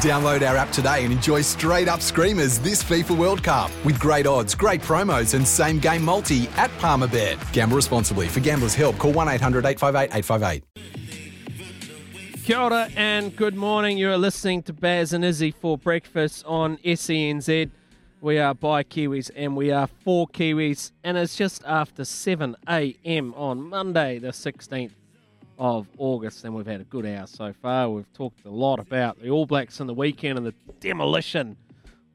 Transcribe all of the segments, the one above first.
Download our app today and enjoy straight up screamers this FIFA World Cup with great odds, great promos, and same game multi at Palmerbet. Gamble responsibly. For gamblers' help, call 1 800 858 858. Kia ora and good morning. You are listening to Baz and Izzy for breakfast on SENZ. We are by Kiwis and we are for Kiwis, and it's just after 7 a.m. on Monday, the 16th of August, and we've had a good hour so far. We've talked a lot about the All Blacks and the weekend and the demolition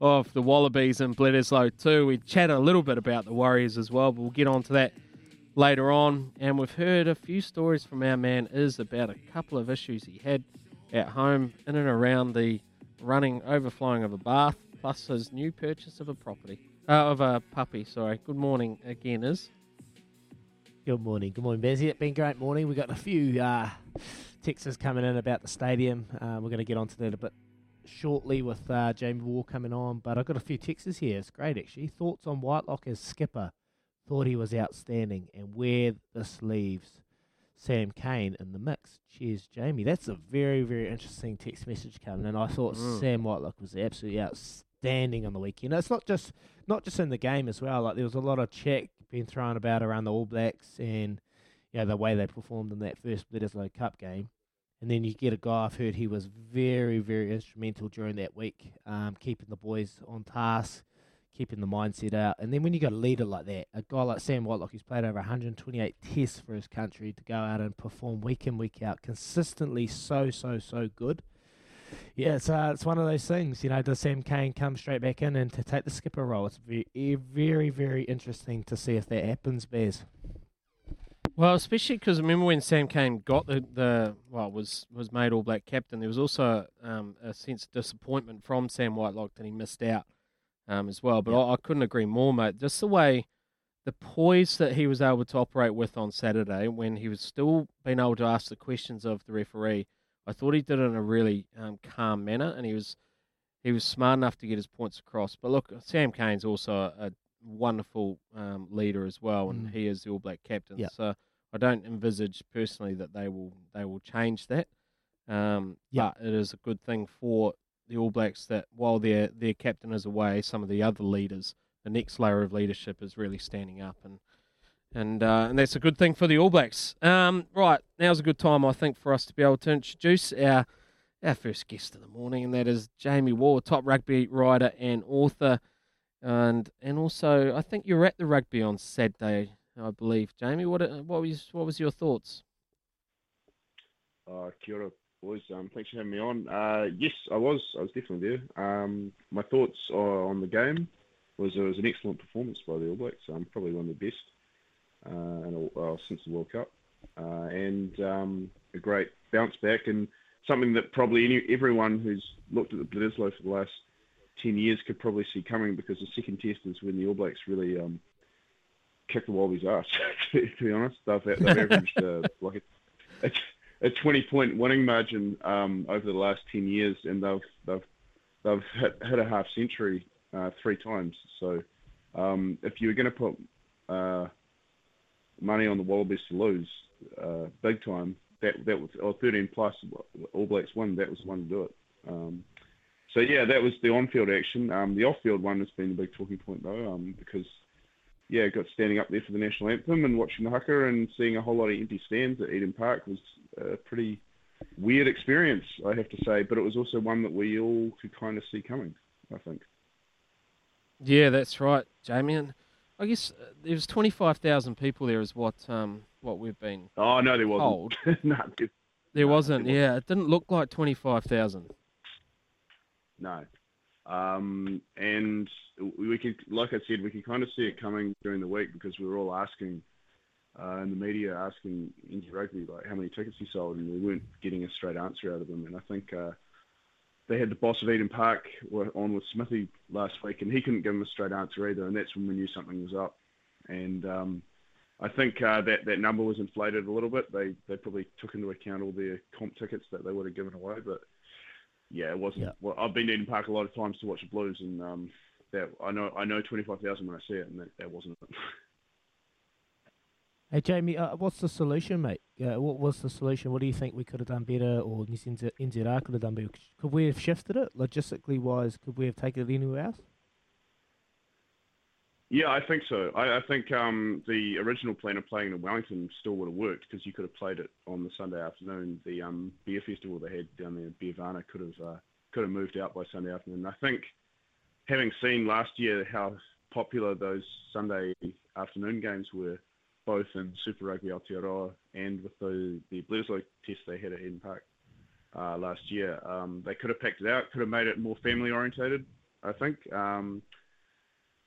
of the Wallabies and Bledisloe too. We chatted a little bit about the Warriors as well, but we'll get on to that later on. And we've heard a few stories from our man Is about a couple of issues he had at home in and around the running, overflowing of a bath, plus his new purchase of a property, uh, of a puppy. Sorry. Good morning again, Is. Good morning. Good morning, Bezzy. It's been a great morning. We've got a few uh, texts coming in about the stadium. Uh, we're going to get onto that a bit shortly with uh, Jamie Wall coming on, but I've got a few texts here. It's great, actually. Thoughts on Whitelock as skipper? Thought he was outstanding, and where this leaves Sam Cane in the mix. Cheers, Jamie. That's a very, very interesting text message coming in. I thought mm. Sam Whitelock was absolutely outstanding on the weekend. It's not just not just in the game as well. Like there was a lot of chat been thrown about around the All Blacks and you know, the way they performed in that first Bledisloe Cup game. And then you get a guy I've heard he was very, very instrumental during that week, um, keeping the boys on task, keeping the mindset out. And then when you got a leader like that, a guy like Sam Whitelock, who's played over 128 tests for his country, to go out and perform week in, week out, consistently so, so, so good yeah, it's uh, it's one of those things. You know, does Sam Cane come straight back in and to take the skipper role? It's very, very, very interesting to see if that happens, Bears. Well, especially because remember when Sam Cane got the, the well was was made All Black captain, there was also um, a sense of disappointment from Sam Whitelock that he missed out um, as well. But I, I couldn't agree more, mate. Just the way the poise that he was able to operate with on Saturday, when he was still being able to ask the questions of the referee I thought he did it in a really um, calm manner, and he was he was smart enough to get his points across. But look, Sam Cane's also a, a wonderful um, leader as well, and mm. he is the All Black captain. Yep. So I don't envisage personally that they will they will change that. Um, yep. But it is a good thing for the All Blacks that while their their captain is away, some of the other leaders, the next layer of leadership is really standing up and and uh, and that's a good thing for the All Blacks. Um, right, now's a good time I think for us to be able to introduce our our first guest of the morning, and that is Jamie Wall, top rugby writer and author, and and also I think you were at the rugby on Saturday, I believe. Jamie, what what was what was your thoughts? Uh, kia ora, boys. Um, thanks for having me on. Uh, yes, I was. I was definitely there. Um, my thoughts on the game was it was an excellent performance by the All Blacks. Um, probably one of the best uh, since the World Cup, uh, and um, a great bounce back and something that probably any, everyone who's looked at the Bledisloe for the last 10 years could probably see coming because the second test is when the All Blacks really um, kick the Wallabies' ass, to, to, be honest. They've, they've averaged uh, like a, a, 20 point winning margin um, over the last 10 years, and they've, they've, they've hit, hit a half century uh, three times. So um, if you were going to put uh, money on the Wallabies to lose uh, big time. That that was or 13 plus All Blacks won. That was the one to do it. Um, so yeah, that was the on-field action. Um, the off-field one has been the big talking point though, um, because yeah, got standing up there for the national anthem and watching the haka and seeing a whole lot of empty stands at Eden Park was a pretty weird experience, I have to say. But it was also one that we all could kind of see coming. I think. Yeah, that's right, Jamie. I guess uh, there was twenty five thousand people there, is what um what we've been. Oh no, there wasn't. no, there, there wasn't. Yeah, it didn't look like twenty five thousand. No, um, and we could, like I said, we could kind of see it coming during the week because we were all asking uh, in the media, asking NZ Rugby like how many tickets he sold, and we weren't getting a straight answer out of them. And I think uh, they had the boss of Eden Park on with Smithy last week, and he couldn't give them a straight answer either, and that's when we knew something was up. And um, I think uh, that that number was inflated a little bit. They they probably took into account all their comp tickets that they would have given away, but yeah, it wasn't. Yeah. Well, I've been to Eden Park a lot of times to watch the Blues, and um, that I know I know twenty five thousand when I see it, and that, that wasn't it. Hey Jamie, uh, what's the solution, mate? Uh, what was the solution? What do you think we could have done better, or NZR could have done better? Could we have shifted it logistically wise? Could we have taken it anywhere else? Yeah, I think so. I, I think um, the original plan of playing in Wellington still would have worked because you could have played it on the Sunday afternoon. The um, beer festival they had down there, Beervana, could have uh, could have moved out by Sunday afternoon. I think, having seen last year how popular those Sunday afternoon games were, both in Super Rugby Aotearoa and with the the Bledisloe test they had at Eden Park uh, last year, um, they could have packed it out, could have made it more family orientated. I think. Um,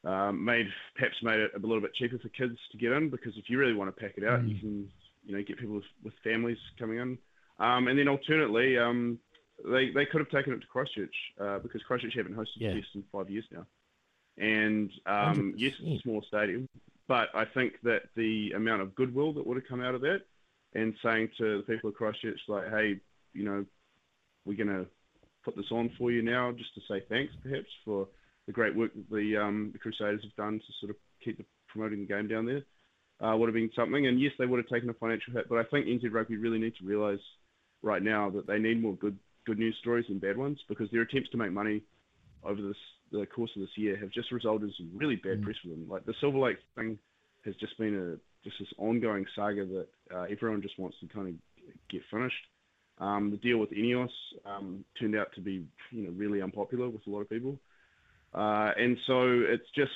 um, made perhaps made it a little bit cheaper for kids to get in because if you really want to pack it out, Mm. you can you know get people with, with families coming in, um, and then alternately um, they they could have taken it to Christchurch uh, because Christchurch haven't hosted Yeah. a test in five years now, and um, yes, it's a small stadium, but I think that the amount of goodwill that would have come out of that, and saying to the people of Christchurch like, hey, you know, we're gonna put this on for you now just to say thanks perhaps for the great work that the, um, the Crusaders have done to sort of keep the, promoting the game down there uh, would have been something. And yes, they would have taken a financial hit, but I think NZ Rugby really need to realise right now that they need more good good news stories than bad ones because their attempts to make money over this the course of this year have just resulted in some really bad press for them. Like the Silver Lake thing has just been a just this ongoing saga that uh, everyone just wants to kind of get finished. Um, the deal with Ineos um, turned out to be, you know, really unpopular with a lot of people. Uh, and so it's just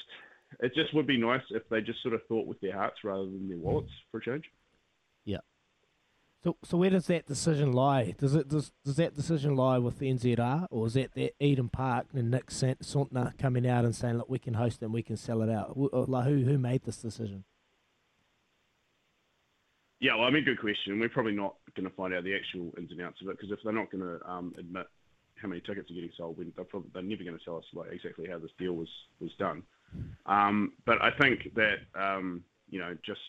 it just would be nice if they just sort of thought with their hearts rather than their wallets for a change. So, so where does that decision lie? Does it does, does that decision lie with the NZR, or is that that Eden Park and Nick Sant- Sautner coming out and saying, "Look, we can host and we can sell it out"? Like, who who made this decision? Yeah, well, I mean, good question. We're probably not going to find out the actual ins and outs of it because if they're not going to um, admit how many tickets are getting sold, they're, probably, they're never going to tell us like exactly how this deal was was done. Um, but I think that um, you know, just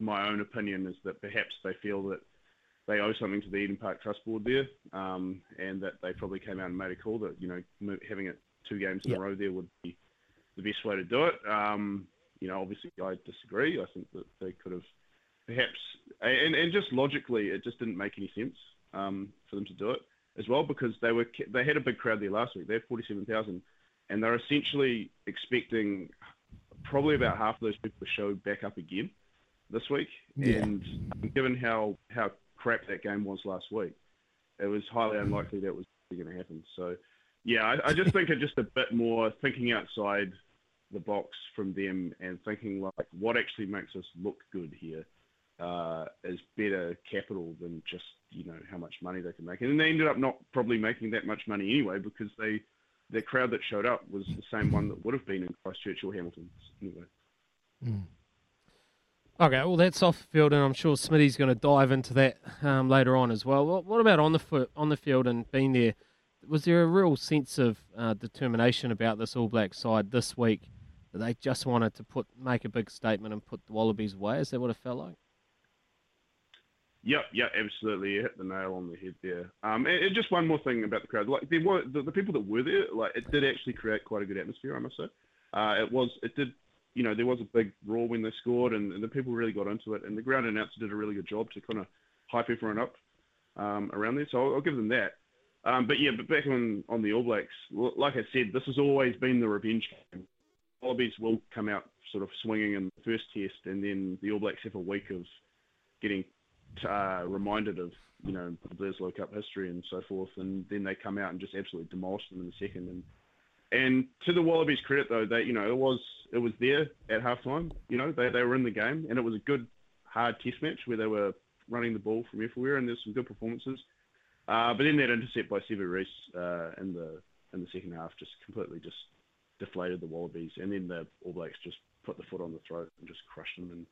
my own opinion is that perhaps they feel that they owe something to the Eden Park Trust Board there, um, and that they probably came out and made a call that you know having it two games in Yep. a row there would be the best way to do it. Um, you know, obviously I disagree. I think that they could have perhaps, and, and just logically, it just didn't make any sense um, for them to do it as well because they were they had a big crowd there last week. They had forty seven thousand, and they're essentially expecting probably about half of those people to show back up again this week. Yeah. And given how how crap that game was last week, it was highly unlikely that was going to happen. So, yeah, I, I just think it's just a bit more thinking outside the box from them and thinking like what actually makes us look good here uh, is better capital than just you know how much money they can make. And they ended up not probably making that much money anyway because they the crowd that showed up was the same one that would have been in Christchurch or Hamilton anyway. Okay, well that's off field, and I'm sure Smitty's going to dive into that um, later on as well. What, what about on the foot, on the field and being there? Was there a real sense of uh, determination about this All Black side this week that they just wanted to put make a big statement and put the Wallabies away? Is that what it felt like? Yep, yeah, absolutely. You hit the nail on the head there. Um, and, and just one more thing about the crowd, like were the, the people that were there, like it did actually create quite a good atmosphere, I must say. Uh, it was, it did, you know, there was a big roar when they scored, and, and the people really got into it, and the ground announcer did a really good job to kind of hype everyone up um, around there. So I'll, I'll give them that. Um, but yeah, but back on on the All Blacks, like I said, this has always been the revenge game. Wallabies will come out sort of swinging in the first test, and then the All Blacks have a week of getting uh, reminded of you know the Bledisloe Cup history and so forth, and then they come out and just absolutely demolish them in the second. And and to the Wallabies' credit, though, that you know it was it was there at halftime. You know they they were in the game, and it was a good hard test match where they were running the ball from everywhere, and there's some good performances. Uh, but then that intercept by Sevu Reece uh, in the in the second half just completely just deflated the Wallabies, and then the All Blacks just put the foot on the throat and just crushed them. And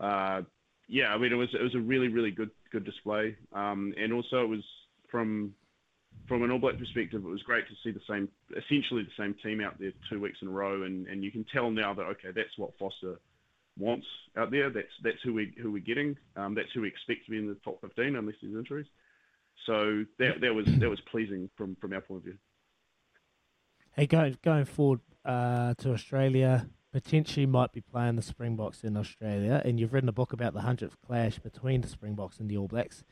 uh, yeah, I mean it was it was a really really good good display, um, and also it was from from an All Black perspective, it was great to see the same essentially the same team out there two weeks in a row, and, and you can tell now that okay that's what Foster wants out there. That's that's who we who we're getting. Um, that's who we expect to be in the top 15 unless there's injuries. So that that was that was pleasing from from our point of view. Hey, going going forward uh, to Australia, potentially might be playing the Springboks in Australia, and you've written a book about the hundredth clash between the Springboks and the All Blacks.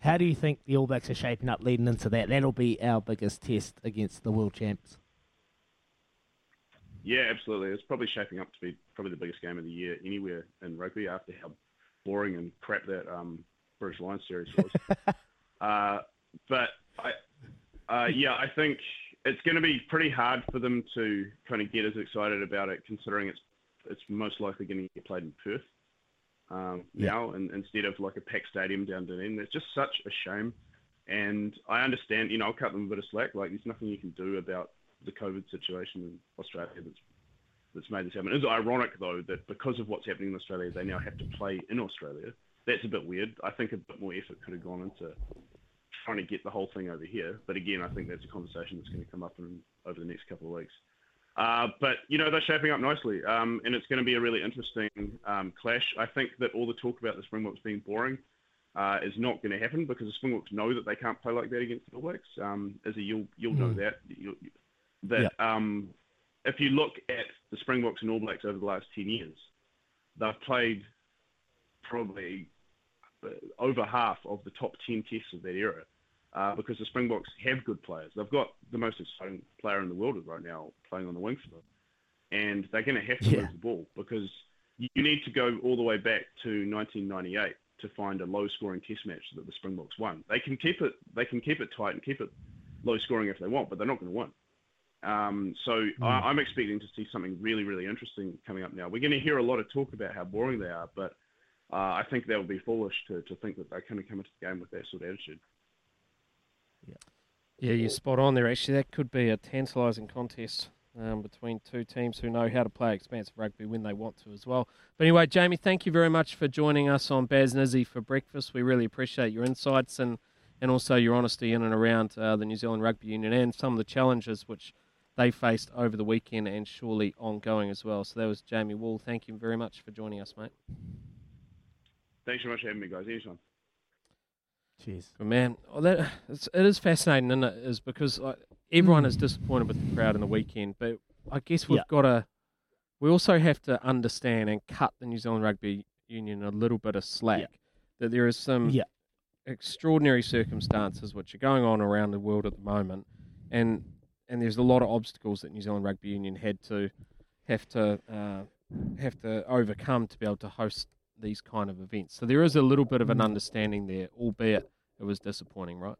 How do you think the All Blacks are shaping up leading into that? That'll be our biggest test against the world champs. Yeah, absolutely. It's probably shaping up to be probably the biggest game of the year anywhere in rugby after how boring and crap that um, British Lions series was. uh, but I, uh, yeah, I think it's going to be pretty hard for them to kind of get as excited about it, considering it's it's most likely going to get played in Perth um, yeah. now, and, instead of like a packed stadium down Dunedin. It's just such a shame. And I understand, you know, I'll cut them a bit of slack. Like, there's nothing you can do about the COVID situation in Australia that's that's made this happen. It's ironic though that because of what's happening in Australia, they now have to play in Australia. That's a bit weird. I think a bit more effort could have gone into trying to get the whole thing over here. But again, I think that's a conversation that's going to come up in, over the next couple of weeks. Uh, but you know they're shaping up nicely, um, and it's going to be a really interesting um, clash. I think that all the talk about the Springboks being boring uh, is not going to happen because the Springboks know that they can't play like that against the All Blacks. Um, as a you'll you'll mm. know hmm. that you'll, that um, if you look at the Springboks and All Blacks over the last 10 years, they've played probably uh, over half of the top 10 tests of that era uh, because the Springboks have good players. They've got the most exciting player in the world right now playing on the wing for them. And they're going to have to yeah. move the ball because you need to go all the way back to 1998 to find a low scoring test match that the Springboks won. They can keep it they can keep it tight and keep it low scoring if they want, but they're not going to win. Um, so mm. I, am expecting to see something really, really interesting coming up now. We're going to hear a lot of talk about how boring they are, but uh, I think that would be foolish to, to think that they're going to come into the game with that sort of attitude. Yeah, yeah, you're spot on there. Actually, that could be a tantalising contest um, between two teams who know how to play expansive rugby when they want to as well. But anyway, Jamie, thank you very much for joining us on Baz and Izzy for breakfast. We really appreciate your insights and, and also your honesty in and around uh, the New Zealand Rugby Union and some of the challenges which – they faced over the weekend and surely ongoing as well. So that was Jamie Wall. Thank you very much for joining us, mate. Thanks so much for having me, guys. Anytime. Cheers. Good man. Oh, that, it's, it is fascinating, isn't it? Is because like, everyone mm. is disappointed with the crowd in the weekend, but I guess we've got to. We also have to understand and cut the New Zealand Rugby Union a little bit of slack. That there is some extraordinary circumstances which are going on around the world at the moment, and and there's a lot of obstacles that New Zealand Rugby Union had to have to uh, have to overcome to be able to host these kind of events. So there is a little bit of an mm. understanding there, albeit it was disappointing, right?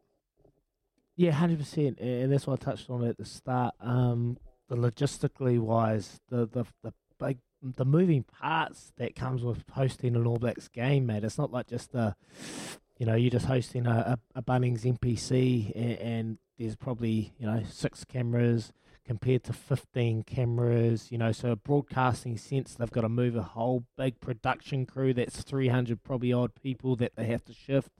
Yeah, hundred percent, and that's what I touched on at the start. Um, the logistically wise, the the the big the moving parts that comes with hosting an All Blacks game, mate. It's not like just a, you know, you're just hosting a, a, a Bunnings NPC and, and there's probably you know six cameras compared to 15 cameras you know so broadcasting sense they've got to move a whole big production crew that's 300 probably odd people that they have to shift.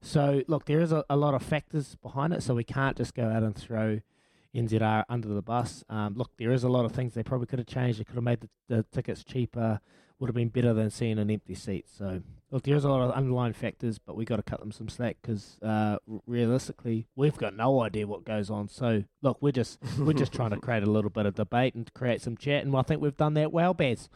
So look there is a, a lot of factors behind it so we can't just go out and throw NZR under the bus um, look there is a lot of things they probably could have changed they could have made the, the tickets cheaper would have been better than seeing an empty seat. So, look, there's a lot of underlying factors, but we got to cut them some slack because uh, realistically, we've got no idea what goes on. So, look, we're just we're just trying to create a little bit of debate and create some chat, and I think we've done that well, Baz.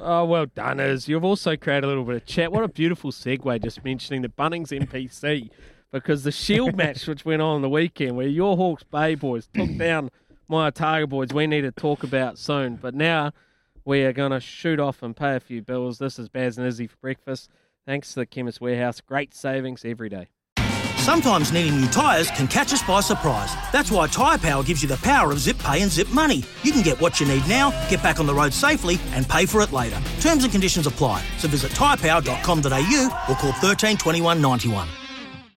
Oh, well done, As You've also created a little bit of chat. What a beautiful segue just mentioning the Bunnings NPC because the Shield match which went on, on the weekend where your Hawke's Bay boys took mm. down my Otago boys, we need to talk about soon. But now we are going to shoot off and pay a few bills. This is Baz and Izzy for breakfast. Thanks to the Chemist Warehouse. Great savings every day. Sometimes needing new tyres can catch us by surprise. That's why Tyre Power gives you the power of zip pay and zip money. You can get what you need now, get back on the road safely, and pay for it later. Terms and conditions apply. So visit tyrepower.com.au or call 13 21 91.